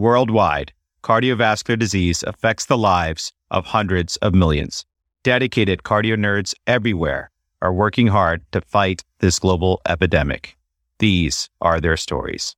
Worldwide, cardiovascular disease affects the lives of hundreds of millions. Dedicated cardio nerds everywhere are working hard to fight this global epidemic. These are their stories.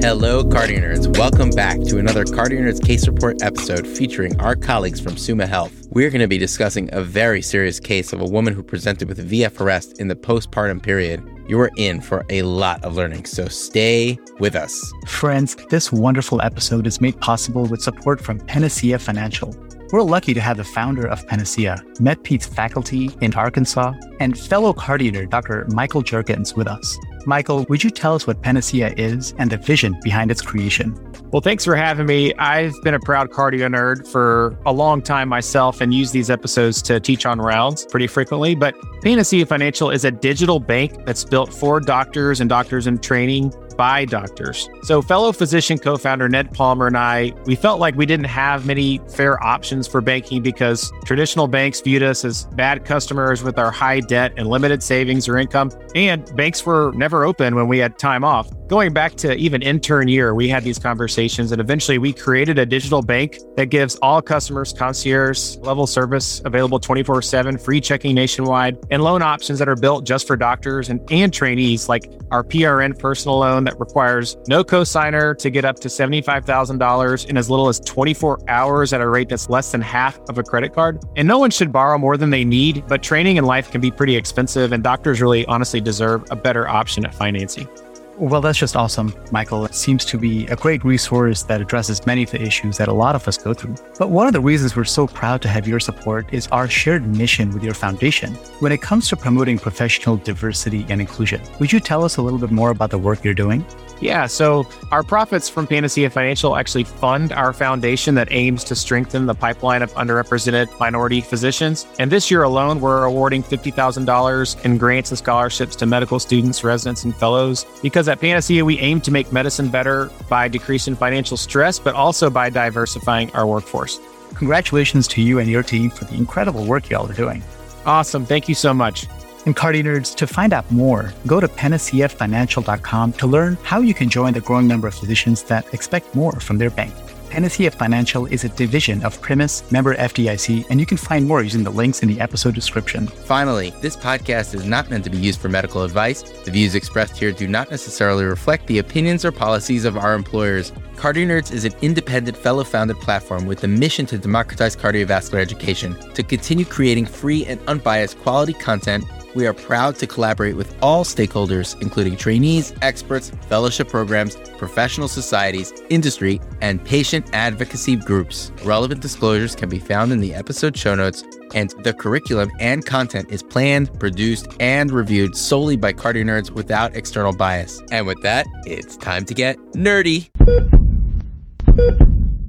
Hello, Cardio Nerds. Welcome back to another Cardio Nerds Case Report episode featuring our colleagues from Summa Health. We're going to be discussing a very serious case of a woman who presented with VF arrest in the postpartum period. You are in for a lot of learning, so stay with us. Friends, this wonderful episode is made possible with support from Panacea Financial. We're lucky to have the founder of Panacea, MedPeds faculty in Arkansas, and fellow cardio Dr. Michael Jergens with us. Michael, would you tell us what Panacea is and the vision behind its creation? Well, thanks for having me. I've been a proud cardio nerd for a long time myself and use these episodes to teach on rounds pretty frequently. But Panacea Financial is a digital bank that's built for doctors and doctors in training by doctors. So, fellow physician co founder Ned Palmer and I, we felt like we didn't have many fair options for banking because traditional banks viewed us as bad customers with our high debt and limited savings or income. And banks were never open when we had time off. Going back to even intern year, we had these conversations and eventually we created a digital bank that gives all customers concierge level service available 24 7, free checking nationwide, and loan options that are built just for doctors and, and trainees like our PRN personal loan that requires no cosigner to get up to $75,000 in as little as 24 hours at a rate that's less than half of a credit card. And no one should borrow more than they need, but training in life can be pretty expensive, and doctors really honestly deserve a better option at financing. Well, that's just awesome, Michael. It seems to be a great resource that addresses many of the issues that a lot of us go through. But one of the reasons we're so proud to have your support is our shared mission with your foundation when it comes to promoting professional diversity and inclusion. Would you tell us a little bit more about the work you're doing? Yeah, so our profits from Panacea Financial actually fund our foundation that aims to strengthen the pipeline of underrepresented minority physicians. And this year alone, we're awarding $50,000 in grants and scholarships to medical students, residents, and fellows. Because at Panacea, we aim to make medicine better by decreasing financial stress, but also by diversifying our workforce. Congratulations to you and your team for the incredible work y'all are doing. Awesome. Thank you so much. And Cardio Nerds, to find out more, go to panaceafinancial.com to learn how you can join the growing number of physicians that expect more from their bank. Panacea Financial is a division of Primis, member FDIC, and you can find more using the links in the episode description. Finally, this podcast is not meant to be used for medical advice. The views expressed here do not necessarily reflect the opinions or policies of our employers. Cardio Nerds is an independent, fellow founded platform with a mission to democratize cardiovascular education, to continue creating free and unbiased quality content we are proud to collaborate with all stakeholders, including trainees, experts, fellowship programs, professional societies, industry, and patient advocacy groups. Relevant disclosures can be found in the episode show notes, and the curriculum and content is planned, produced, and reviewed solely by Cardio Nerds without external bias. And with that, it's time to get nerdy.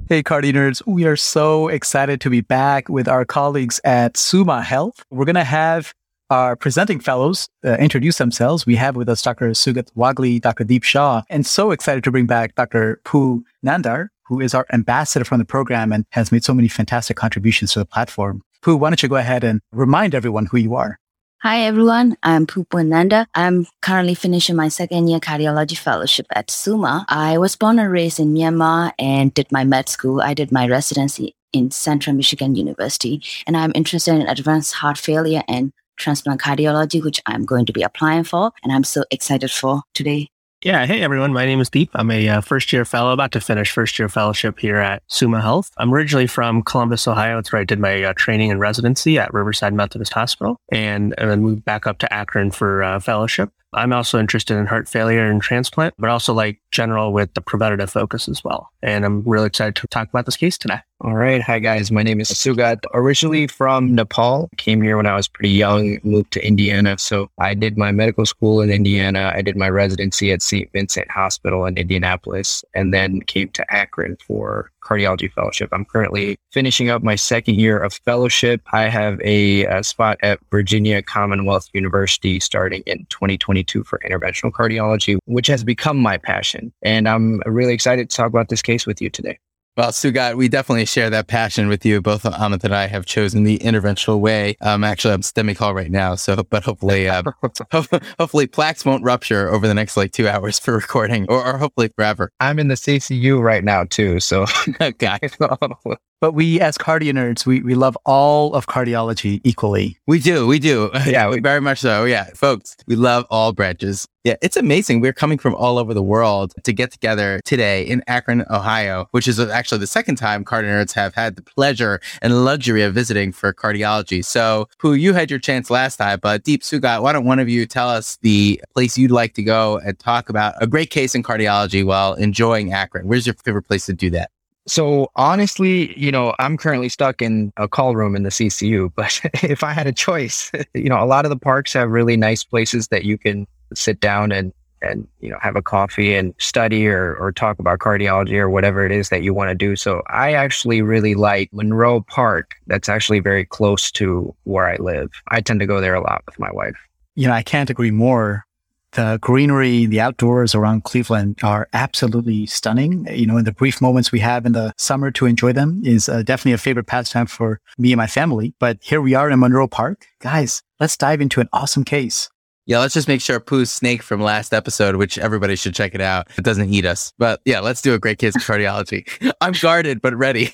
Hey, Cardio Nerds, we are so excited to be back with our colleagues at Summa Health. We're going to have our presenting fellows uh, introduce themselves. We have with us Dr. Sugat Wagli, Dr. Deep Shah, and so excited to bring back Dr. Poo Nandar, who is our ambassador from the program and has made so many fantastic contributions to the platform. Poo, why don't you go ahead and remind everyone who you are? Hi, everyone. I'm Pupu Nanda. I'm currently finishing my second year cardiology fellowship at Summa. I was born and raised in Myanmar and did my med school. I did my residency in Central Michigan University, and I'm interested in advanced heart failure and transplant cardiology, which I'm going to be applying for. And I'm so excited for today. Yeah. Hey, everyone. My name is Deep. I'm a uh, first year fellow, about to finish first year fellowship here at Summa Health. I'm originally from Columbus, Ohio. It's where I did my uh, training and residency at Riverside Methodist Hospital and, and then moved back up to Akron for uh, fellowship. I'm also interested in heart failure and transplant, but also like general with the preventative focus as well. And I'm really excited to talk about this case today. All right. Hi, guys. My name is Sugat. Originally from Nepal. Came here when I was pretty young, moved to Indiana. So I did my medical school in Indiana. I did my residency at St. Vincent Hospital in Indianapolis, and then came to Akron for cardiology fellowship. I'm currently finishing up my second year of fellowship. I have a, a spot at Virginia Commonwealth University starting in 2022 for interventional cardiology, which has become my passion. And I'm really excited to talk about this case with you today. Well, Sugat, we definitely share that passion with you. Both Amit and I have chosen the interventional way. Um, actually, I'm STEMI call right now, so but hopefully, uh, hopefully plaques won't rupture over the next like two hours for recording, or, or hopefully forever. I'm in the CCU right now too, so okay. But we, as cardio nerds, we, we love all of cardiology equally. We do. We do. Yeah, we very much so. Yeah, folks, we love all branches. Yeah, it's amazing. We're coming from all over the world to get together today in Akron, Ohio, which is actually the second time cardio nerds have had the pleasure and luxury of visiting for cardiology. So, Pooh you had your chance last time, but Deep Sugat, why don't one of you tell us the place you'd like to go and talk about a great case in cardiology while enjoying Akron? Where's your favorite place to do that? So honestly, you know, I'm currently stuck in a call room in the CCU, but if I had a choice, you know, a lot of the parks have really nice places that you can sit down and and you know have a coffee and study or or talk about cardiology or whatever it is that you want to do. So I actually really like Monroe Park. That's actually very close to where I live. I tend to go there a lot with my wife. You know, I can't agree more the greenery, the outdoors around Cleveland are absolutely stunning. You know, in the brief moments we have in the summer to enjoy them is uh, definitely a favorite pastime for me and my family. But here we are in Monroe Park. Guys, let's dive into an awesome case. Yeah, let's just make sure Pooh's snake from last episode, which everybody should check it out, it doesn't eat us. But yeah, let's do a great case of cardiology. I'm guarded, but ready.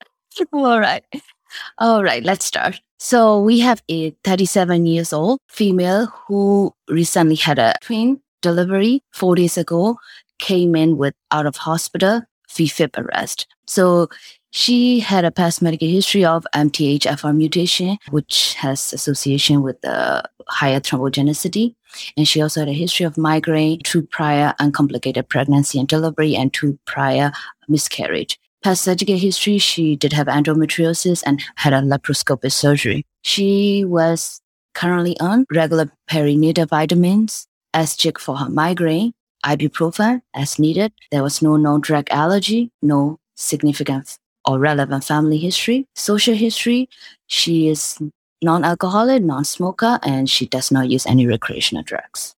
All right. All right, let's start. So we have a 37 years old female who recently had a twin delivery four days ago, came in with out of hospital VFib arrest. So she had a past medical history of MTHFR mutation, which has association with the higher thrombogenicity. And she also had a history of migraine, two prior uncomplicated pregnancy and delivery, and two prior miscarriage. Past surgical history, she did have endometriosis and had a laparoscopic surgery. She was currently on regular perinatal vitamins, Aschic for her migraine, ibuprofen as needed. There was no known drug allergy, no significant or relevant family history. Social history, she is non-alcoholic, non-smoker, and she does not use any recreational drugs.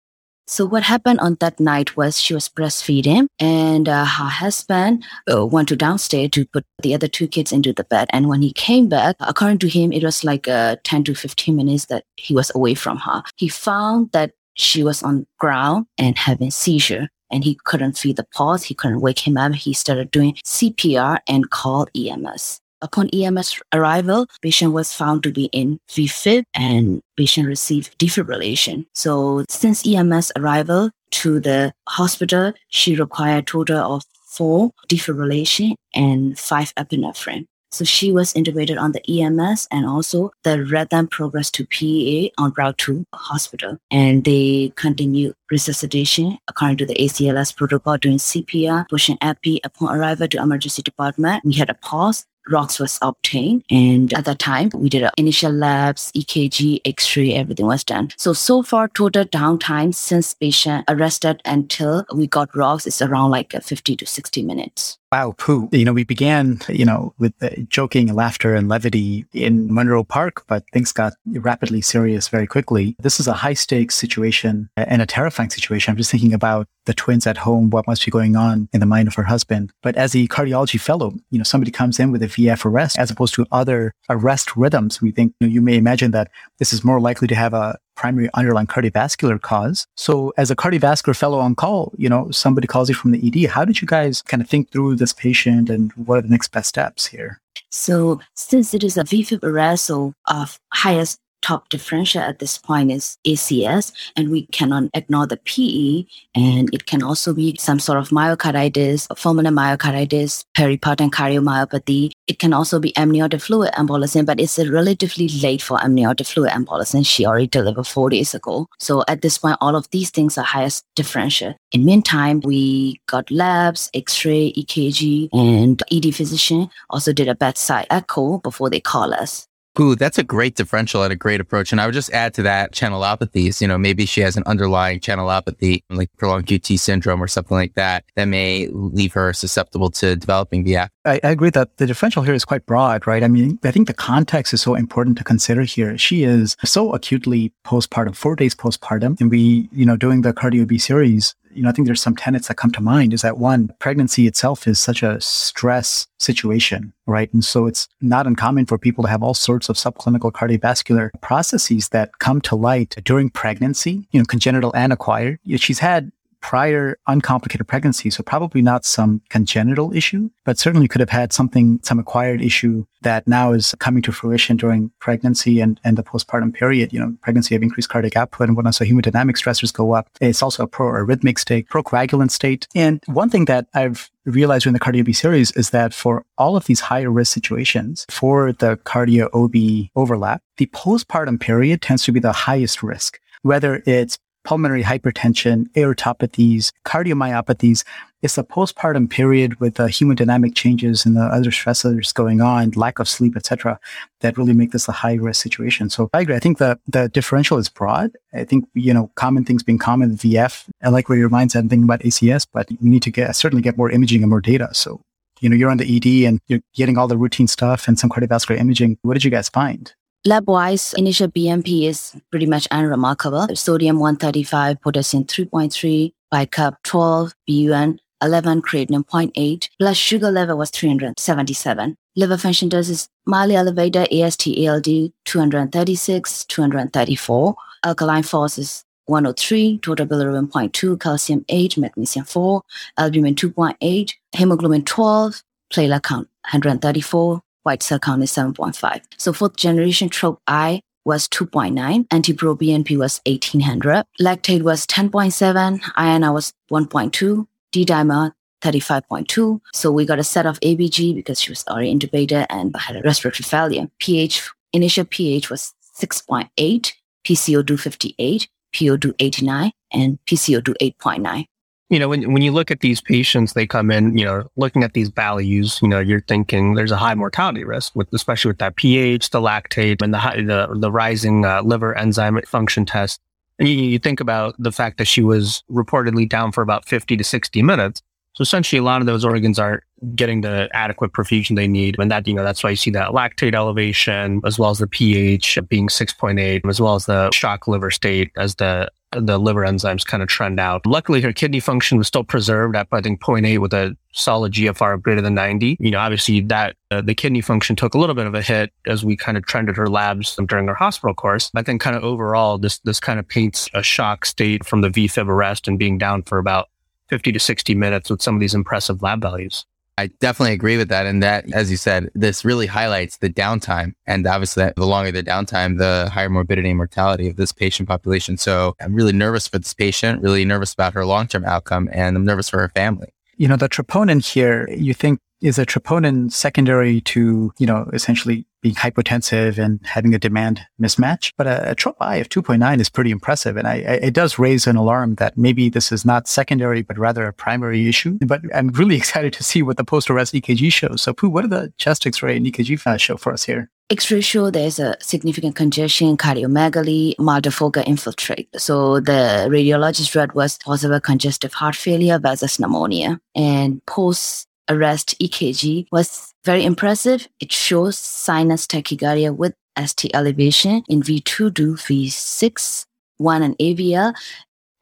So what happened on that night was she was breastfeeding and uh, her husband uh, went to downstairs to put the other two kids into the bed. And when he came back, according to him, it was like uh, 10 to 15 minutes that he was away from her. He found that she was on ground and having seizure and he couldn't feel the pulse. He couldn't wake him up. He started doing CPR and called EMS. Upon EMS arrival, patient was found to be in VFib and patient received defibrillation. So since EMS arrival to the hospital, she required total of four defibrillation and five epinephrine. So she was intubated on the EMS and also the rhythm progressed to PEA on route to hospital. And they continued resuscitation according to the ACLS protocol doing CPR, pushing epi upon arrival to emergency department. We had a pause ROSC was obtained. And at that time, we did initial labs, EKG, X-ray, everything was done. So, so far, total downtime since patient arrested until we got ROSC is around like uh, 50 to 60 minutes. Wow, Pooh. You know, we began, you know, with uh, joking, laughter, and levity in Monroe Park, but things got rapidly serious very quickly. This is a high stakes situation and a terrifying situation. I'm just thinking about the twins at home, what must be going on in the mind of her husband. But as a cardiology fellow, you know, somebody comes in with a VF arrest as opposed to other arrest rhythms. We think, you, know, you may imagine that this is more likely to have a primary underlying cardiovascular cause. So as a cardiovascular fellow on call, you know, somebody calls you from the ED. How did you guys kind of think through this patient and what are the next best steps here? So since it is a VFib arrest of highest top differential at this point is ACS, and we cannot ignore the PE. And it can also be some sort of myocarditis, fulminant myocarditis, peripartum cardiomyopathy. It can also be amniotic fluid embolism, but it's relatively late for amniotic fluid embolism. She already delivered four days ago. So at this point, all of these things are highest differential. In meantime, we got labs, X-ray, EKG, and ED physician also did a bedside echo before they call us. Ooh, that's a great differential and a great approach. And I would just add to that channelopathies. You know, maybe she has an underlying channelopathy, like prolonged QT syndrome or something like that, that may leave her susceptible to developing VF. I, I agree that the differential here is quite broad, right? I mean, I think the context is so important to consider here. She is so acutely postpartum, four days postpartum. And we, you know, doing the cardio OB series, you know, I think there's some tenets that come to mind is that one, pregnancy itself is such a stress situation, right? And so it's not uncommon for people to have all sorts of subclinical cardiovascular processes that come to light during pregnancy, you know, congenital and acquired. She's had prior uncomplicated pregnancy. So probably not some congenital issue, but certainly could have had something, some acquired issue that now is coming to fruition during pregnancy and, and the postpartum period. You know, pregnancy have increased cardiac output and whatnot. So hemodynamic stressors go up. It's also a pro-arrhythmic state, procoagulant state. And one thing that I've realized in the cardio OB series is that for all of these higher risk situations for the cardio OB overlap, the postpartum period tends to be the highest risk whether it's pulmonary hypertension, aortopathies, cardiomyopathies. It's the postpartum period with the hemodynamic changes and the other stressors going on, lack of sleep, etc., that really make this a high risk situation. So I agree. I think the the differential is broad. I think you know common things being common VF. I like where your mind's at thinking about ACS, but you need to get certainly get more imaging and more data. So you know you're on the ED and you're getting all the routine stuff and some cardiovascular imaging. What did you guys find? Lab-wise, initial BMP is pretty much unremarkable. Sodium 135, potassium 3.3, bicarb 12, BUN 11, creatinine 0.8. Blood sugar level was 377. Liver function dose is mildly elevated, AST ALT 236, 234. Alkaline phos is 103, total bilirubin 0.2, calcium 8, magnesium 4, albumin 2.8, hemoglobin 12, platelet count 134, white count is 7.5. So fourth generation TROP-I was 2.9, NT-proBNP was 1800, lactate was 10.7, INR was 1.2, D-dimer 35.2. So we got a set of ABG because she was already intubated and had a respiratory failure. pH, initial pH was 6.8, PCO2 58, PO2 89, and PCO2 8.9 you know, when, when you look at these patients, they come in, you know, looking at these values, you know, you're thinking there's a high mortality risk with, especially with that pH, the lactate and the, high, the, the rising uh, liver enzyme function test. And you, you think about the fact that she was reportedly down for about 50 to 60 minutes. So essentially a lot of those organs aren't getting the adequate perfusion they need. And that, you know, that's why you see that lactate elevation as well as the pH being 6.8, as well as the shock liver state as the the liver enzymes kind of trend out. Luckily, her kidney function was still preserved at, I think, 0.8 with a solid GFR of greater than 90. You know, obviously that uh, the kidney function took a little bit of a hit as we kind of trended her labs during her hospital course. But then kind of overall, this, this kind of paints a shock state from the VFib arrest and being down for about 50 to 60 minutes with some of these impressive lab values. I definitely agree with that. And that, as you said, this really highlights the downtime. And obviously, the longer the downtime, the higher morbidity and mortality of this patient population. So I'm really nervous for this patient, really nervous about her long term outcome, and I'm nervous for her family. You know, the troponin here, you think is a troponin secondary to, you know, essentially being hypotensive and having a demand mismatch. But a, a TROP-I of 2.9 is pretty impressive. And I, I, it does raise an alarm that maybe this is not secondary, but rather a primary issue. But I'm really excited to see what the post-arrest EKG shows. So Pooh, what are the chest x-ray and EKG uh, show for us here? X-ray show there's a significant congestion, cardiomegaly, multifocal infiltrate. So the radiologist read was possible congestive heart failure versus pneumonia. And post arrest EKG was very impressive. It shows sinus tachycardia with ST elevation in V2 to V6, one and AVL,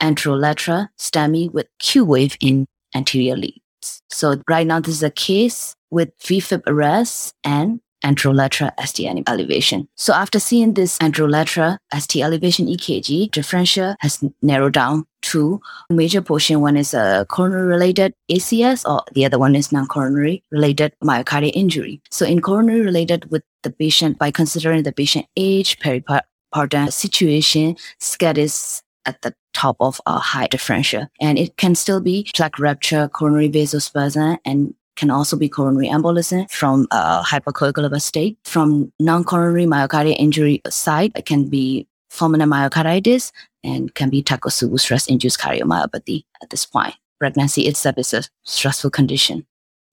anterolateral STEMI with Q wave in anterior leads. So right now this is a case with VFib arrest and anterolateral ST elevation. So after seeing this anterolateral ST elevation EKG, differential has narrowed down to major portion. One is a coronary related ACS or the other one is non-coronary related myocardial injury. So in coronary related with the patient, by considering the patient age, peripartum situation, SCAD is at the top of a high differential. And it can still be plaque rupture, coronary vasospasm, and can also be coronary embolism from a hypercoagulable state. From non-coronary myocardial injury side, it can be fulminant myocarditis and can be Takotsubo stress-induced cardiomyopathy at this point. Pregnancy itself is a stressful condition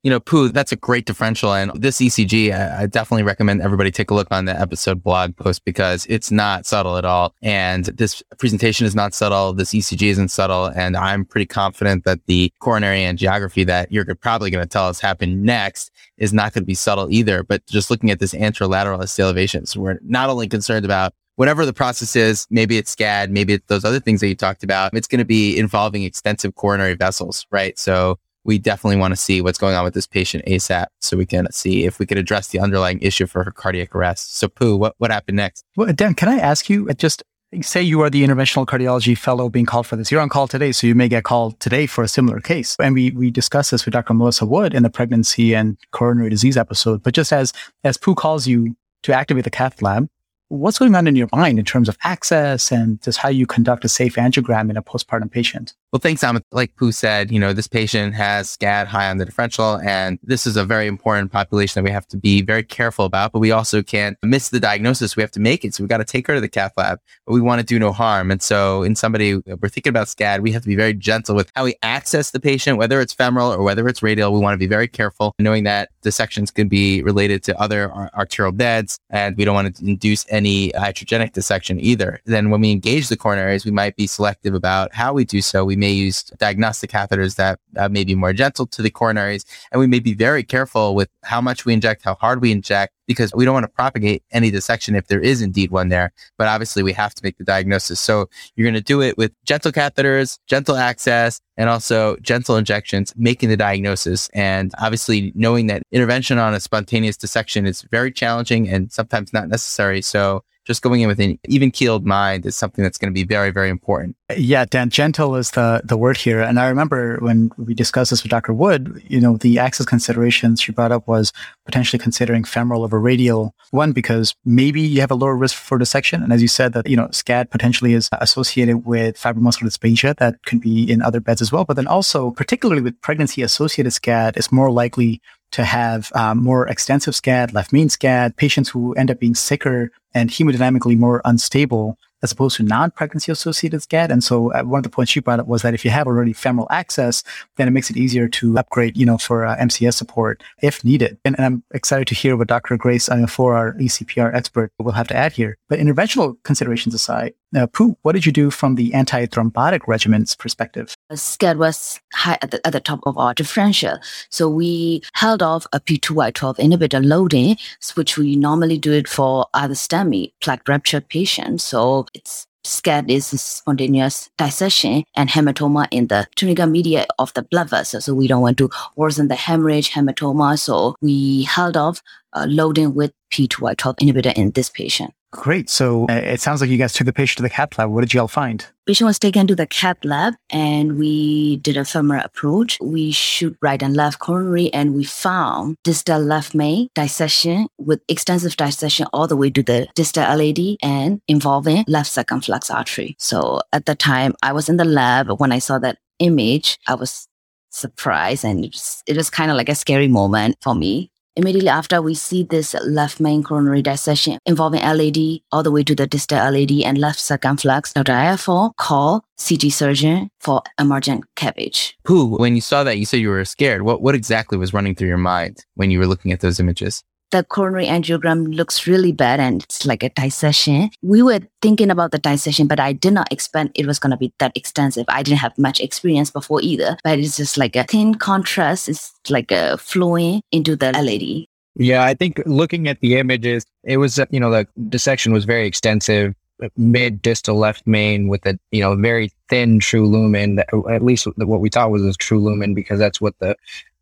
you know, Pooh, that's a great differential. And this ECG, I, I, definitely recommend everybody take a look on the episode blog post because it's not subtle at all. And this presentation is not subtle. This ECG isn't subtle. And I'm pretty confident that the coronary angiography that you're probably going to tell us happened next is not going to be subtle either. But just looking at this anterolateral ST elevation, so we're not only concerned about whatever the process is, maybe it's SCAD, maybe it's those other things that you talked about. It's going to be involving extensive coronary vessels, right? So we definitely want to see what's going on with this patient ASAP so we can see if we could address the underlying issue for her cardiac arrest. So Pooh, what, what happened next? Well, Dan, can I ask you uh, just say you are the interventional cardiology fellow being called for this. You're on call today, so you may get called today for a similar case. And we we discussed this with Dr. Malissa Wood in the pregnancy and coronary disease episode. But just as as Pooh calls you to activate the cath lab, what's going on in your mind in terms of access and just how you conduct a safe angiogram in a postpartum patient? Well, thanks, Amit. Like Pooh said, you know, this patient has SCAD high on the differential, and this is a very important population that we have to be very careful about, but we also can't miss the diagnosis. We have to make it. So we've got to take her to the cath lab, but we want to do no harm. And so in somebody, we're thinking about SCAD, we have to be very gentle with how we access the patient, whether it's femoral or whether it's radial. We want to be very careful knowing that dissections can be related to other arterial beds, and we don't want to induce any iatrogenic dissection either. Then when we engage the coronaries, we might be selective about how we do so. We may use diagnostic catheters that uh, may be more gentle to the coronaries. And we may be very careful with how much we inject, how hard we inject, because we don't want to propagate any dissection if there is indeed one there. But obviously we have to make the diagnosis. So you're going to do it with gentle catheters, gentle access, and also gentle injections, making the diagnosis. And obviously knowing that intervention on a spontaneous dissection is very challenging and sometimes not necessary. So just going in with an even keeled mind is something that's going to be very, very important. Yeah, Dan, gentle is the, the word here. And I remember when we discussed this with Dr. Wood, you know, the access considerations she brought up was potentially considering femoral over radial. One, because maybe you have a lower risk for dissection. And as you said that, you know, SCAD potentially is associated with fibromuscular dysplasia that could be in other beds as well. But then also, particularly with pregnancy associated SCAD, is more likely to have um, more extensive SCAD, left main SCAD, patients who end up being sicker and hemodynamically more unstable as opposed to non-pregnancy associated SCAD. And so uh, one of the points you brought up was that if you have already femoral access, then it makes it easier to upgrade, you know, for uh, MCS support if needed. And, and, I'm excited to hear what Dr. Grace I uh, for our ECPR expert will have to add here. But interventional considerations aside, uh, Pooh, what did you do from the anti-thrombotic regimen's perspective? SCAD was high at the, at the top of our differential. So we held off a P2Y12 inhibitor loading, which we normally do it for other STEMI plaque rupture patients. So it's SCAD is spontaneous dissection and hematoma in the tunica media of the blood vessel. So we don't want to worsen the hemorrhage hematoma. So we held off uh, loading with P2Y12 inhibitor in this patient. Great. So uh, it sounds like you guys took the patient to the cath lab. What did y'all find? Patient was taken to the cath lab and we did a femoral approach. We shoot right and left coronary and we found distal left main dissection with extensive dissection all the way to the distal LAD and involving left circumflex artery. So at the time I was in the lab when I saw that image, I was surprised and it was, it was kind of like a scary moment for me Immediately after, we see this left main coronary dissection involving LAD all the way to the distal LAD and left circumflex. Dr. Iafor call CT surgeon for emergent CABG. Pooh, when you saw that, you said you were scared. What, what exactly was running through your mind when you were looking at those images? The coronary angiogram looks really bad and it's like a dissection. We were thinking about the dissection, but I did not expect it was going to be that extensive. I didn't have much experience before either, but it's just like a thin contrast. It's like a flowing into the LAD. Yeah, I think looking at the images, it was, you know, the dissection was very extensive, mid distal left main with a, you know, very thin true lumen, at least what we thought was a true lumen because that's what the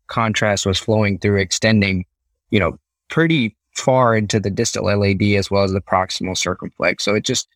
contrast was flowing through, extending, you know, pretty far into the distal LAD as well as the proximal circumflex. So it just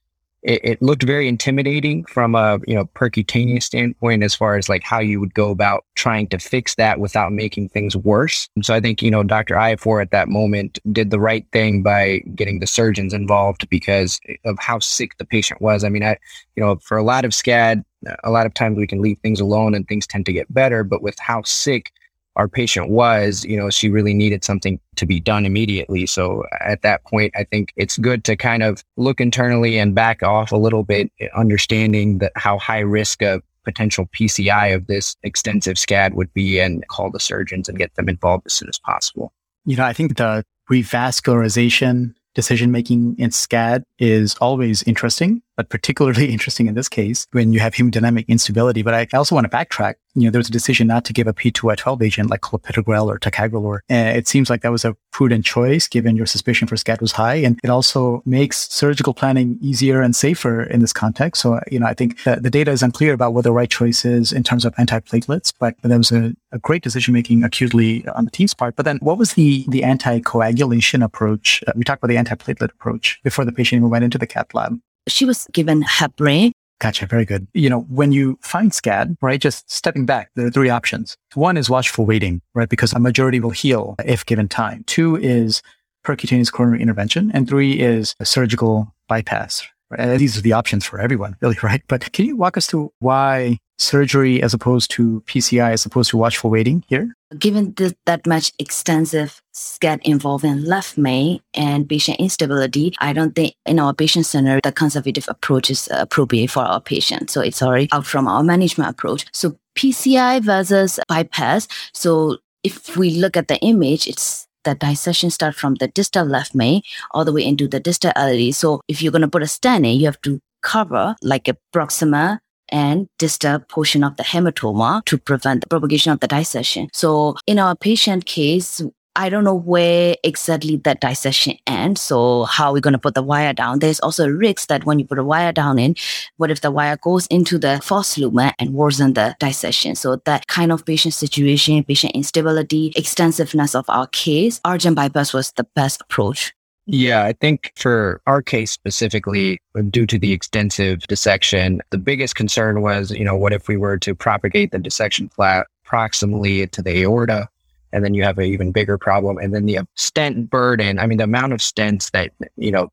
it, it, looked very intimidating from a you know percutaneous standpoint as far as like how you would go about trying to fix that without making things worse. And so I think you know Dr. Iafor at that moment did the right thing by getting the surgeons involved because of how sick the patient was. I mean, I you know for a lot of SCAD, a lot of times we can leave things alone and things tend to get better, but with how sick our patient was, you know, she really needed something to be done immediately. So at that point, I think it's good to kind of look internally and back off a little bit, understanding that how high risk a potential PCI of this extensive SCAD would be and call the surgeons and get them involved as soon as possible. You know, I think the revascularization decision making in SCAD is always interesting but particularly interesting in this case when you have hemodynamic instability. But I also want to backtrack. You know, there was a decision not to give a P2Y12 agent like clopidogrel or ticagrelor. And it seems like that was a prudent choice given your suspicion for SCAD was high. And it also makes surgical planning easier and safer in this context. So, you know, I think the data is unclear about what the right choice is in terms of antiplatelets, but that was a, a great decision making acutely on the team's part. But then what was the, the anticoagulation approach? Uh, we talked about the antiplatelet approach before the patient even went into the cath lab. She was given heparin. Gotcha. Very good. You know, when you find SCAD, right, just stepping back, there are three options. One is watchful waiting, right? Because a majority will heal if given time. Two is percutaneous coronary intervention. And three is a surgical bypass. Right? These are the options for everyone, really, right? But can you walk us through why surgery as opposed to PCI as opposed to watchful waiting here? Given that much extensive SCAD involving left main and patient instability, I don't think in our patient center, the conservative approach is appropriate for our patient. So it's already out from our management approach. So PCI versus bypass. So if we look at the image, it's the dissection start from the distal left main all the way into the distal LAD. So if you're going to put a stent you have to cover like a proxima and distal portion of the hematoma to prevent the propagation of the dissection. So in our patient case, I don't know where exactly that dissection ends. So how are we going to put the wire down? There's also a risk that when you put a wire down in, what if the wire goes into the false lumen and worsen the dissection? So that kind of patient situation, patient instability, extensiveness of our case, urgent bypass was the best approach. Yeah, I think for our case specifically, due to the extensive dissection, the biggest concern was, you know, what if we were to propagate the dissection flat proximally to the aorta? And then you have an even bigger problem. And then the stent burden, I mean, the amount of stents that, you know,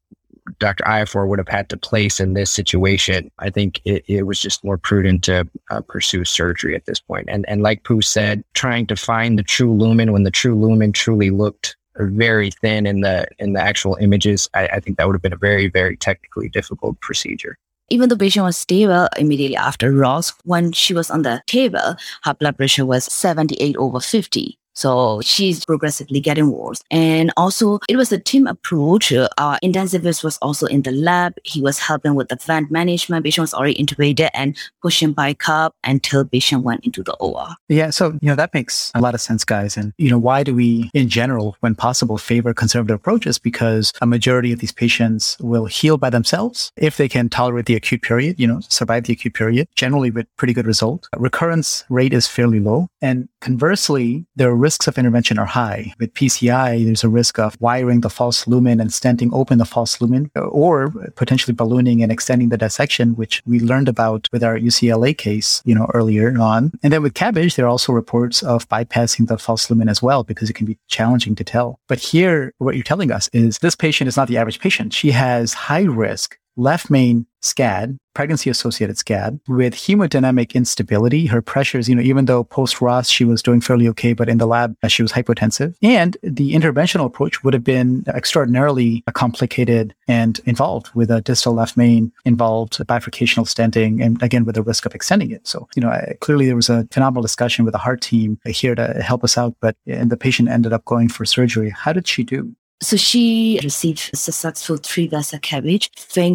Dr. Iafor would have had to place in this situation, I think it, it was just more prudent to uh, pursue surgery at this point. And, and like Pooh said, trying to find the true lumen when the true lumen truly looked very thin in the in the actual images, I, I think that would have been a very very technically difficult procedure. Even though patient was stable immediately after ROSC, when she was on the table, her blood pressure was 78 over 50. So she's progressively getting worse. And also, it was a team approach. Uh, our intensivist was also in the lab. He was helping with the vent management. Patient was already intubated and pushing bicarb until patient went into the OR. Yeah. So, you know, that makes a lot of sense, guys. And, you know, why do we, in general, when possible, favor conservative approaches? Because a majority of these patients will heal by themselves if they can tolerate the acute period, you know, survive the acute period, generally with pretty good result. Recurrence rate is fairly low. And conversely, there are risks of intervention are high. With PCI, there's a risk of wiring the false lumen and stenting open the false lumen or potentially ballooning and extending the dissection, which we learned about with our UCLA case, you know, earlier on. And then with CABG, there are also reports of bypassing the false lumen as well, because it can be challenging to tell. But here, what you're telling us is this patient is not the average patient. She has high risk left main SCAD, pregnancy associated SCAD, with hemodynamic instability. Her pressures, you know, even though post ROSC she was doing fairly okay, but in the lab uh, she was hypotensive. And the interventional approach would have been extraordinarily complicated and involved with a distal left main involved bifurcational stenting and again with the risk of extending it. So, you know, clearly there was a phenomenal discussion with the heart team here to help us out, but and the patient ended up going for surgery. How did she do? So she received successful three vessel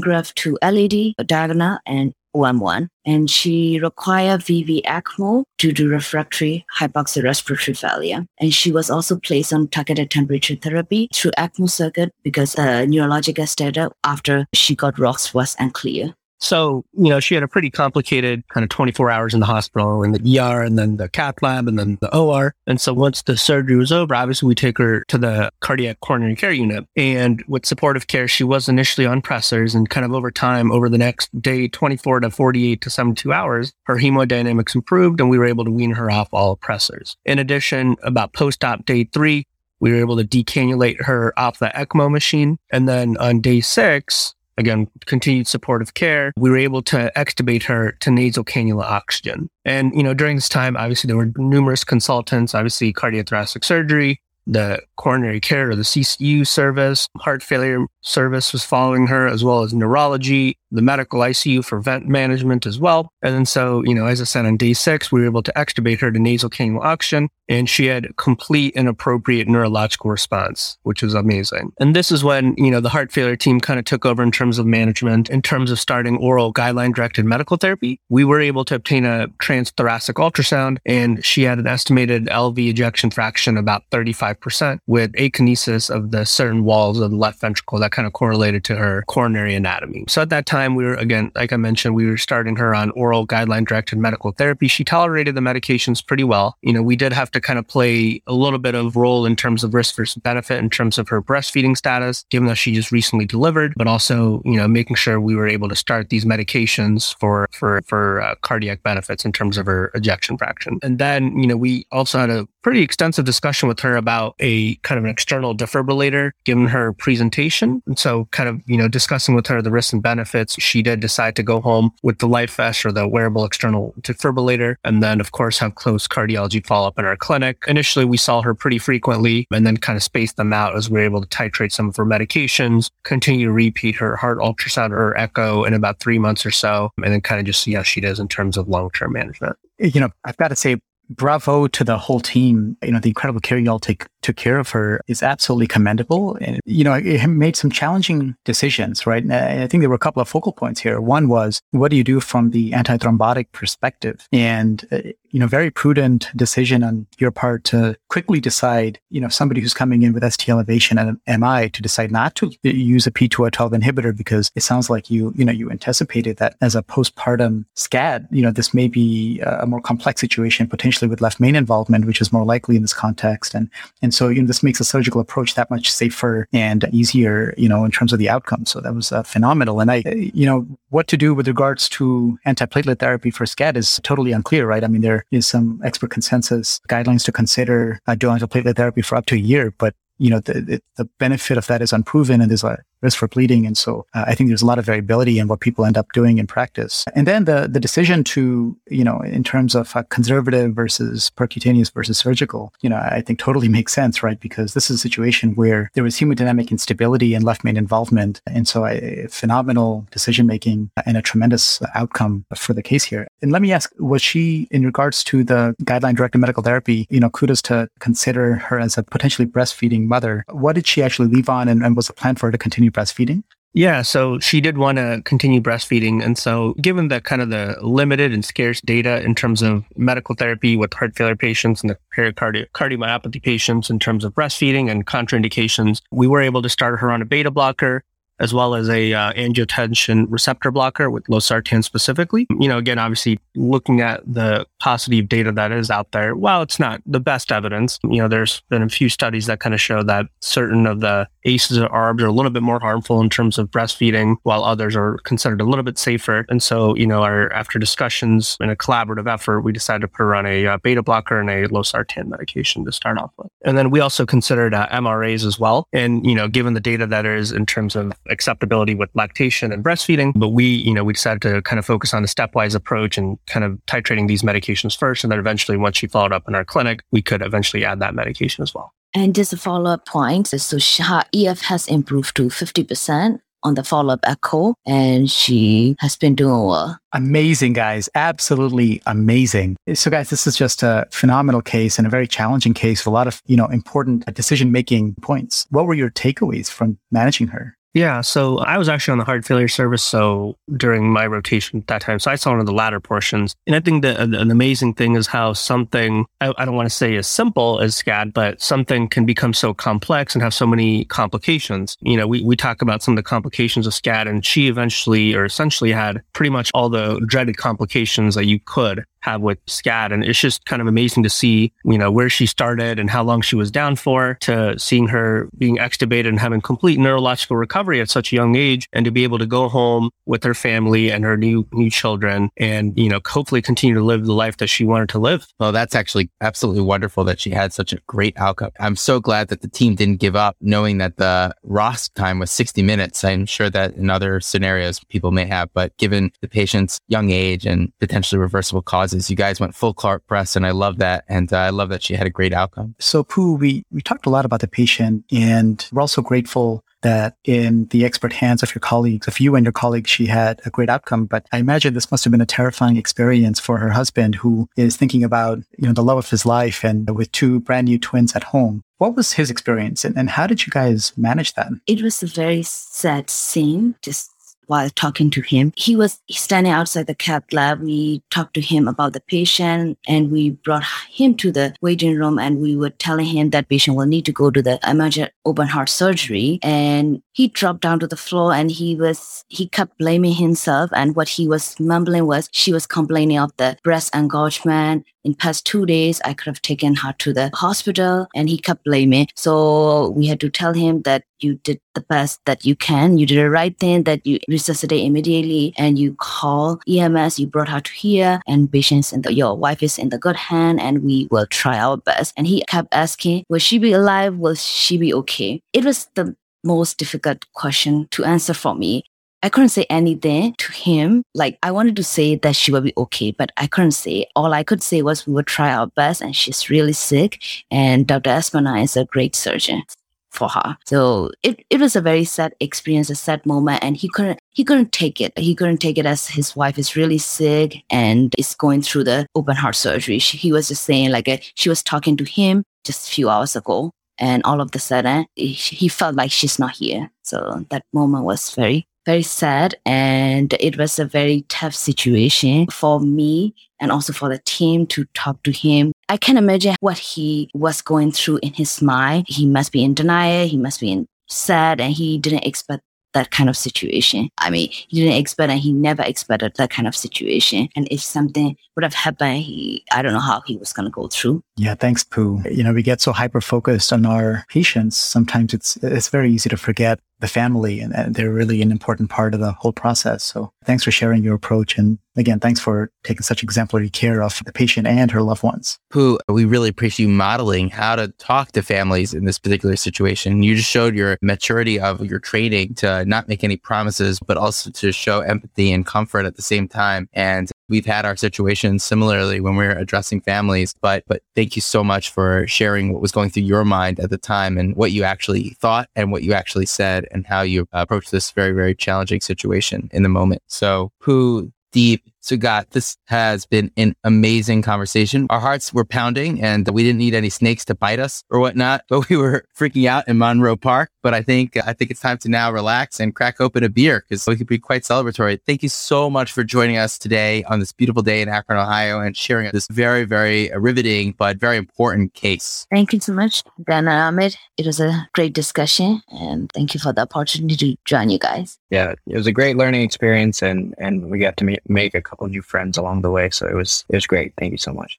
graft to LAD, diagonal, and OM1. And she required VV ECMO due to refractory hypoxic respiratory failure. And she was also placed on targeted temperature therapy through ECMO circuit because the neurological status after she got ROSC was unclear. So, you know, she had a pretty complicated kind of 24 hours in the hospital in the ER and then the cath lab and then the OR. And so once the surgery was over, obviously we take her to the cardiac coronary care unit. And with supportive care, she was initially on pressors and kind of over time, over the next day, 24 to 48 to 72 hours, her hemodynamics improved and we were able to wean her off all pressors. In addition, about post-op day three, we were able to decannulate her off the ECMO machine. And then on day six, again, continued supportive care, we were able to extubate her to nasal cannula oxygen. And, you know, during this time, obviously there were numerous consultants, obviously cardiothoracic surgery, the coronary care or the CCU service, heart failure service was following her, as well as neurology, the medical ICU for vent management as well. And then so, you know, as I said, on day six, we were able to extubate her to nasal cannula oxygen and she had complete and appropriate neurological response, which was amazing. And this is when, you know, the heart failure team kind of took over in terms of management, in terms of starting oral guideline directed medical therapy. We were able to obtain a transthoracic ultrasound and she had an estimated LV ejection fraction about 35% with akinesis of the certain walls of the left ventricle that kind of correlated to her coronary anatomy. So at that time, we were, again, like I mentioned, we were starting her on oral guideline directed medical therapy. She tolerated the medications pretty well. You know, we did have to kind of play a little bit of role in terms of risk versus benefit in terms of her breastfeeding status, given that she just recently delivered, but also, you know, making sure we were able to start these medications for, for, for uh, cardiac benefits in terms of her ejection fraction. And then, you know, we also had a pretty extensive discussion with her about a kind of an external defibrillator given her presentation. And so kind of, you know, discussing with her the risks and benefits, she did decide to go home with the LifeVest or the wearable external defibrillator. And then of course have close cardiology follow up in our clinic. Initially, we saw her pretty frequently and then kind of spaced them out as we were able to titrate some of her medications, continue to repeat her heart ultrasound or echo in about three months or so, and then kind of just see how she does in terms of long-term management. You know, I've got to say, bravo to the whole team. You know, the incredible care you all take took care of her is absolutely commendable. And, you know, it made some challenging decisions, right? And I think there were a couple of focal points here. One was, what do you do from the antithrombotic perspective? And, uh, you know, very prudent decision on your part to quickly decide, you know, somebody who's coming in with ST elevation and MI to decide not to use a P2Y12 inhibitor because it sounds like you, you know, you anticipated that as a postpartum SCAD, you know, this may be a more complex situation potentially with left main involvement, which is more likely in this context. And, and and so, you know, this makes a surgical approach that much safer and easier, you know, in terms of the outcome. So that was uh, phenomenal. And I, you know, what to do with regards to antiplatelet therapy for SCAD is totally unclear, right? I mean, there is some expert consensus guidelines to consider uh, doing antiplatelet therapy for up to a year, but you know, the, the benefit of that is unproven and there's a risk for bleeding. And so uh, I think there's a lot of variability in what people end up doing in practice. And then the, the decision to, you know, in terms of uh, conservative versus percutaneous versus surgical, you know, I think totally makes sense, right? Because this is a situation where there was hemodynamic instability and left main involvement. And so a phenomenal decision making and a tremendous outcome for the case here. And let me ask, was she, in regards to the guideline directed medical therapy, you know, kudos to consider her as a potentially breastfeeding mother. What did she actually leave on and, and was the plan for her to continue continue breastfeeding? Yeah, so she did want to continue breastfeeding. And so given the kind of the limited and scarce data in terms of medical therapy with heart failure patients and the peripartum cardiomyopathy patients in terms of breastfeeding and contraindications, we were able to start her on a beta blocker as well as a uh, angiotensin receptor blocker with losartan specifically. You know, again, obviously looking at the of data that is out there, while it's not the best evidence, you know, there's been a few studies that kind of show that certain of the ACEs or ARBs are a little bit more harmful in terms of breastfeeding, while others are considered a little bit safer. And so, you know, our after discussions in a collaborative effort, we decided to put her on a uh, beta blocker and a losartan medication to start off with. And then we also considered uh, MRAs as well. And, you know, given the data that is in terms of acceptability with lactation and breastfeeding. But we, you know, we decided to kind of focus on a stepwise approach and kind of titrating these medications first. And then eventually, once she followed up in our clinic, we could eventually add that medication as well. And just a follow up point. So her EF has improved to 50% on the follow up echo, and she has been doing well. Amazing, guys. Absolutely amazing. So, guys, this is just a phenomenal case and a very challenging case with a lot of, you know, important decision making points. What were your takeaways from managing her? Yeah, so I was actually on the heart failure service. So during my rotation at that time, so I saw one of the latter portions. And I think that an amazing thing is how something, I, I don't want to say as simple as SCAD, but something can become so complex and have so many complications. You know, we, we talk about some of the complications of SCAD, and she eventually or essentially had pretty much all the dreaded complications that you could have with SCAD. And it's just kind of amazing to see, you know, where she started and how long she was down for to seeing her being extubated and having complete neurological recovery at such a young age and to be able to go home with her family and her new, new children and, you know, hopefully continue to live the life that she wanted to live. Well, that's actually absolutely wonderful that she had such a great outcome. I'm so glad that the team didn't give up knowing that the ROSC time was 60 minutes. I'm sure that in other scenarios people may have, but given the patient's young age and potentially reversible causes. You guys went full Clark press, and I love that. And uh, I love that she had a great outcome. So, Pooh, we, we talked a lot about the patient, and we're also grateful that in the expert hands of your colleagues, of you and your colleagues, she had a great outcome. But I imagine this must have been a terrifying experience for her husband who is thinking about, you know, the love of his life and with two brand new twins at home. What was his experience and, and how did you guys manage that? It was a very sad scene, just while talking to him. He was standing outside the cath lab. We talked to him about the patient and we brought him to the waiting room and we were telling him that patient will need to go to the emergent open heart surgery. And he dropped down to the floor and he was, he kept blaming himself. And what he was mumbling was she was complaining of the breast engorgement. In past two days, I could have taken her to the hospital and he kept blaming. So we had to tell him that you did the best that you can. You did the right thing that you resuscitate immediately and you call EMS. You brought her to here and patients and your wife is in the good hand and we will try our best. And he kept asking, will she be alive? Will she be okay? It was the most difficult question to answer for me. I couldn't say anything to him. Like I wanted to say that she will be okay, but I couldn't say. All I could say was we will try our best and she's really sick and Dr. Espana is a great surgeon for her. So it, it was a very sad experience, a sad moment and he couldn't he couldn't take it. He couldn't take it as his wife is really sick and is going through the open heart surgery. She, he was just saying like a, uh, she was talking to him just a few hours ago and all of the sudden he felt like she's not here so that moment was very very sad and it was a very tough situation for me and also for the team to talk to him i can imagine what he was going through in his mind he must be in denial he must be in sad and he didn't expect that kind of situation. I mean, he didn't expect and he never expected that kind of situation. And if something would have happened, he I don't know how he was gonna go through. Yeah, thanks, Pooh. You know, we get so hyper focused on our patients. Sometimes it's it's very easy to forget the family and, and, they're really an important part of the whole process. So thanks for sharing your approach. And again, thanks for taking such exemplary care of the patient and her loved ones. Pooh, we really appreciate you modeling how to talk to families in this particular situation. You just showed your maturity of your training to not make any promises, but also to show empathy and comfort at the same time. And we've had our situations similarly when we are addressing families. But but thank you so much for sharing what was going through your mind at the time and what you actually thought and what you actually said and how you approached this very very challenging situation in the moment. So who Deep Sugat, this has been an amazing conversation. Our hearts were pounding and we didn't need any snakes to bite us or whatnot, but we were freaking out in Monroe Park. But I think, I think it's time to now relax and crack open a beer because we could be quite celebratory. Thank you so much for joining us today on this beautiful day in Akron, Ohio and sharing this very, very riveting, but very important case. Thank you so much, Dan Ahmed. It was a great discussion and thank you for the opportunity to join you guys. Yeah, it was a great learning experience and, and we got to make a couple new friends along the way. So it was it was great. Thank you so much.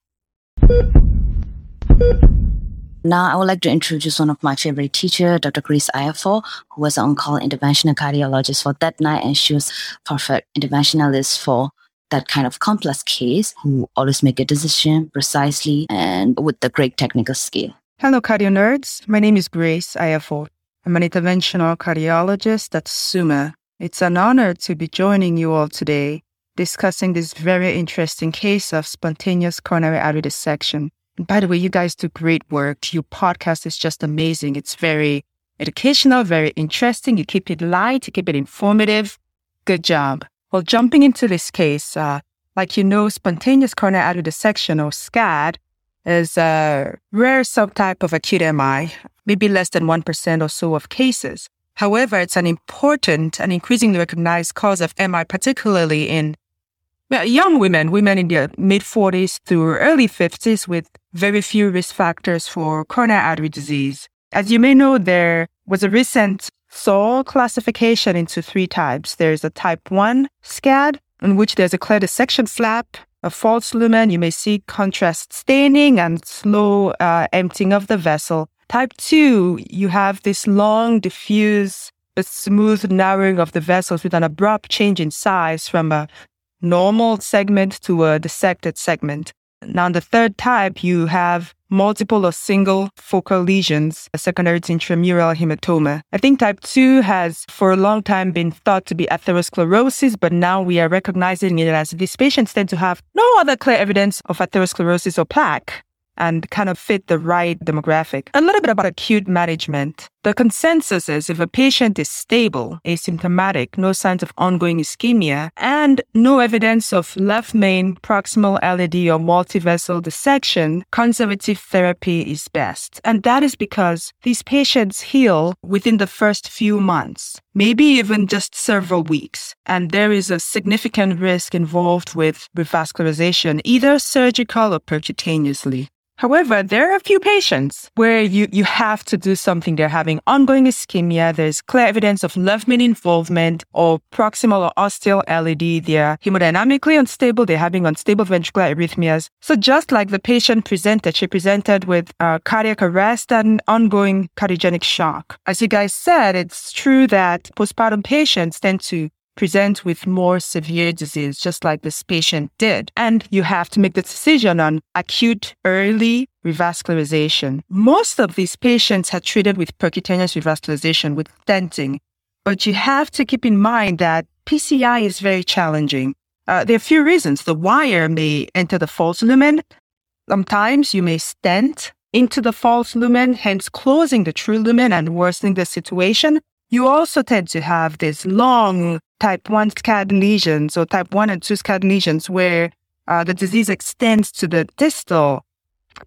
Now I would like to introduce one of my favorite teacher, Dr. Grace Iafor, who was on-call interventional cardiologist for that night, and she was perfect interventionalist for that kind of complex case, who always make a decision precisely and with the great technical skill. Hello, cardio nerds. My name is Grace Iafor. I'm an interventional cardiologist at Summa. It's an honor to be joining you all today discussing this very interesting case of spontaneous coronary artery dissection. By the way, you guys do great work. Your podcast is just amazing. It's very educational, very interesting. You keep it light, you keep it informative. Good job. Well, jumping into this case, uh, like you know, spontaneous coronary artery dissection or SCAD is a rare subtype of acute MI, maybe less than 1% or so of cases. However, it's an important and increasingly recognized cause of MI, particularly in young women, women in their mid 40s through early 50s with very few risk factors for coronary artery disease. As you may know, there was a recent Saw classification into three types. There's a type 1 SCAD, in which there's a clear dissection flap, a false lumen. You may see contrast staining and slow uh, emptying of the vessel. Type 2, you have this long, diffuse, but smooth narrowing of the vessels with an abrupt change in size from a normal segment to a dissected segment. Now, the third type, you have multiple or single focal lesions, a secondary to intramural hematoma. I think type 2 has for a long time been thought to be atherosclerosis, but now we are recognizing it as these patients tend to have no other clear evidence of atherosclerosis or plaque and kind of fit the right demographic. A little bit about acute management. The consensus is if a patient is stable, asymptomatic, no signs of ongoing ischemia, and no evidence of left main proximal LAD or multivessel dissection, conservative therapy is best. And that is because these patients heal within the first few months, maybe even just several weeks. And there is a significant risk involved with revascularization, either surgical or percutaneously. However, there are a few patients where you, you have to do something. They're having ongoing ischemia. There's clear evidence of left main involvement or proximal or ostial LAD. They're hemodynamically unstable. They're having unstable ventricular arrhythmias. So just like the patient presented, she presented with uh, cardiac arrest and ongoing cardiogenic shock. As you guys said, it's true that postpartum patients tend to present with more severe disease, just like this patient did. And you have to make the decision on acute early revascularization. Most of these patients are treated with percutaneous revascularization with stenting, but you have to keep in mind that PCI is very challenging. Uh, there are a few reasons. The wire may enter the false lumen. Sometimes you may stent into the false lumen, hence closing the true lumen and worsening the situation. You also tend to have this long type 1 SCAD lesions or type 1 and 2 SCAD lesions where uh, the disease extends to the distal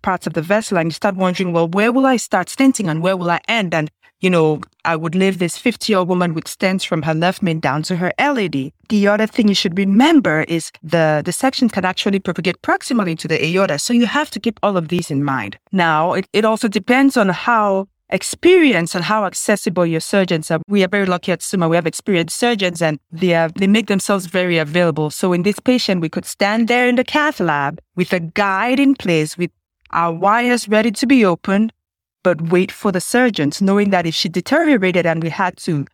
parts of the vessel and you start wondering, well, where will I start stenting and where will I end? And, you know, I would leave this 50 year old woman with stents from her left main down to her LAD. The other thing you should remember is the dissection can actually propagate proximally to the aorta. So you have to keep all of these in mind. Now, it, it also depends on how experience and how accessible your surgeons are. We are very lucky at Summa. We have experienced surgeons and they, are, they make themselves very available. So in this patient, we could stand there in the cath lab with a guide in place with our wires ready to be opened, but wait for the surgeons, knowing that if she deteriorated and we had to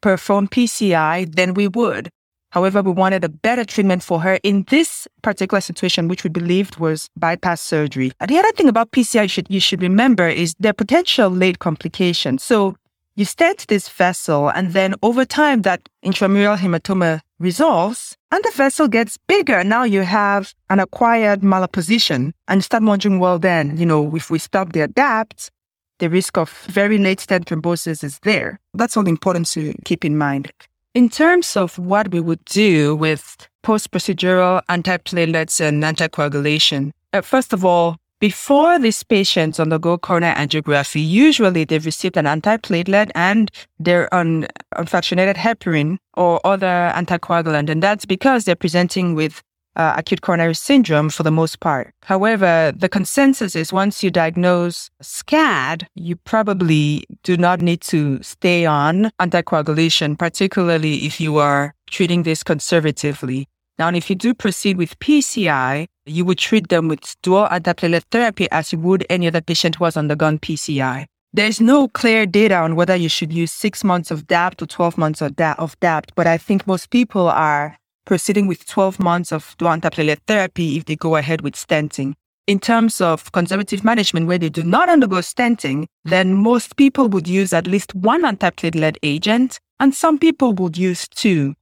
perform PCI, then we would. However, we wanted a better treatment for her in this particular situation, which we believed was bypass surgery. And the other thing about PCI you should, you should remember is the potential late complications. So you stent this vessel, and then over time, that intramural hematoma resolves and the vessel gets bigger. Now you have an acquired malapposition and start wondering, well, then, you know, if we stop the DAPT, the risk of very late stent thrombosis is there. That's all important to keep in mind. In terms of what we would do with post procedural antiplatelets and anticoagulation, uh, first of all, before these patients undergo coronary angiography, usually they've received an antiplatelet and they're on, unfractionated heparin or other anticoagulant. And that's because they're presenting with uh, acute coronary syndrome for the most part. However, the consensus is once you diagnose SCAD, you probably do not need to stay on anticoagulation, particularly if you are treating this conservatively. Now, if you do proceed with PCI, you would treat them with dual antiplatelet therapy as you would any other patient who has undergone PCI. There's no clear data on whether you should use six months of DAPT or 12 months of DAPT, but I think most people are proceeding with 12 months of dual antiplatelet therapy if they go ahead with stenting. In terms of conservative management, where they do not undergo stenting, then most people would use at least one antiplatelet agent, and some people would use two.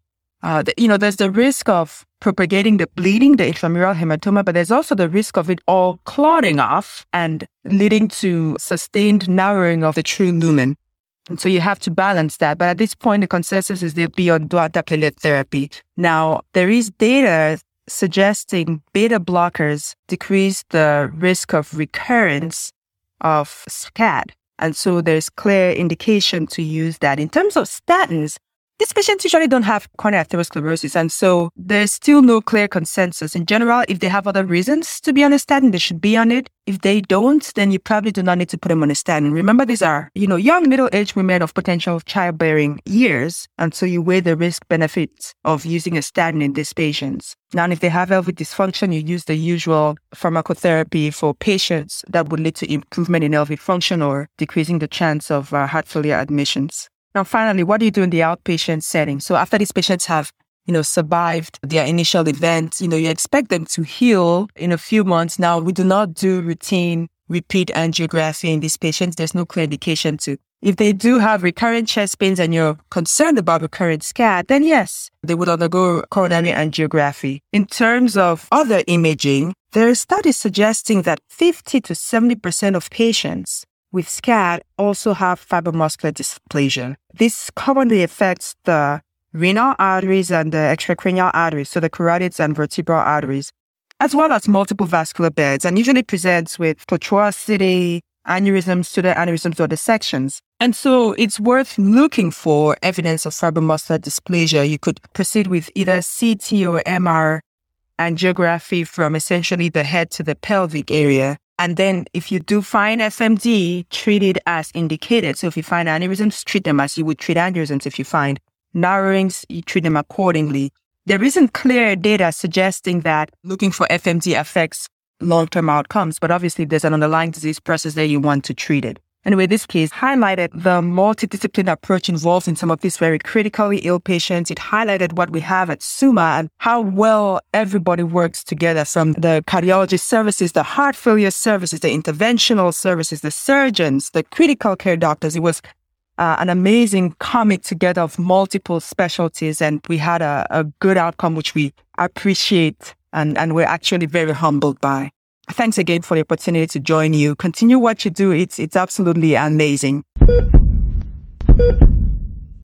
Uh, the, you know, there's the risk of propagating the bleeding, the intramural hematoma, but there's also the risk of it all clotting off and leading to sustained narrowing of the true lumen. And so you have to balance that. But at this point, the consensus is they'll be on platelet therapy. Now, there is data suggesting beta blockers decrease the risk of recurrence of SCAD. And so there's clear indication to use that. In terms of statins, these patients usually don't have coronary atherosclerosis, and so there's still no clear consensus. In general, if they have other reasons to be on a statin, they should be on it. If they don't, then you probably do not need to put them on a statin. Remember, these are, you know, young middle-aged women of potential childbearing years, and so you weigh the risk benefits of using a statin in these patients. Now, if they have LV dysfunction, you use the usual pharmacotherapy for patients that would lead to improvement in LV function or decreasing the chance of uh, heart failure admissions. Now, finally, what do you do in the outpatient setting? So after these patients have, you know, survived their initial event, you know, you expect them to heal in a few months. Now, we do not do routine repeat angiography in these patients. There's no clear indication to. If they do have recurrent chest pains and you're concerned about recurrent SCAD, then yes, they would undergo coronary angiography. In terms of other imaging, there are studies suggesting that 50 to 70% of patients with SCAD also have fibromuscular dysplasia. This commonly affects the renal arteries and the extracranial arteries, so the carotids and vertebral arteries, as well as multiple vascular beds, and usually presents with tortuosity, aneurysms, pseudo aneurysms, or dissections. And so it's worth looking for evidence of fibromuscular dysplasia. You could proceed with either CT or MR angiography from essentially the head to the pelvic area. And then if you do find FMD, treat it as indicated. So if you find aneurysms, treat them as you would treat aneurysms. If you find narrowings, you treat them accordingly. There isn't clear data suggesting that looking for FMD affects long-term outcomes, but obviously there's an underlying disease process there you want to treat it. Anyway, this case highlighted the multidisciplinary approach involved in some of these very critically ill patients. It highlighted what we have at Summa and how well everybody works together from the cardiology services, the heart failure services, the interventional services, the surgeons, the critical care doctors. It was uh, an amazing coming together of multiple specialties and we had a, a good outcome, which we appreciate and, and we're actually very humbled by. Thanks again for the opportunity to join you. Continue what you do. It's, it's absolutely amazing.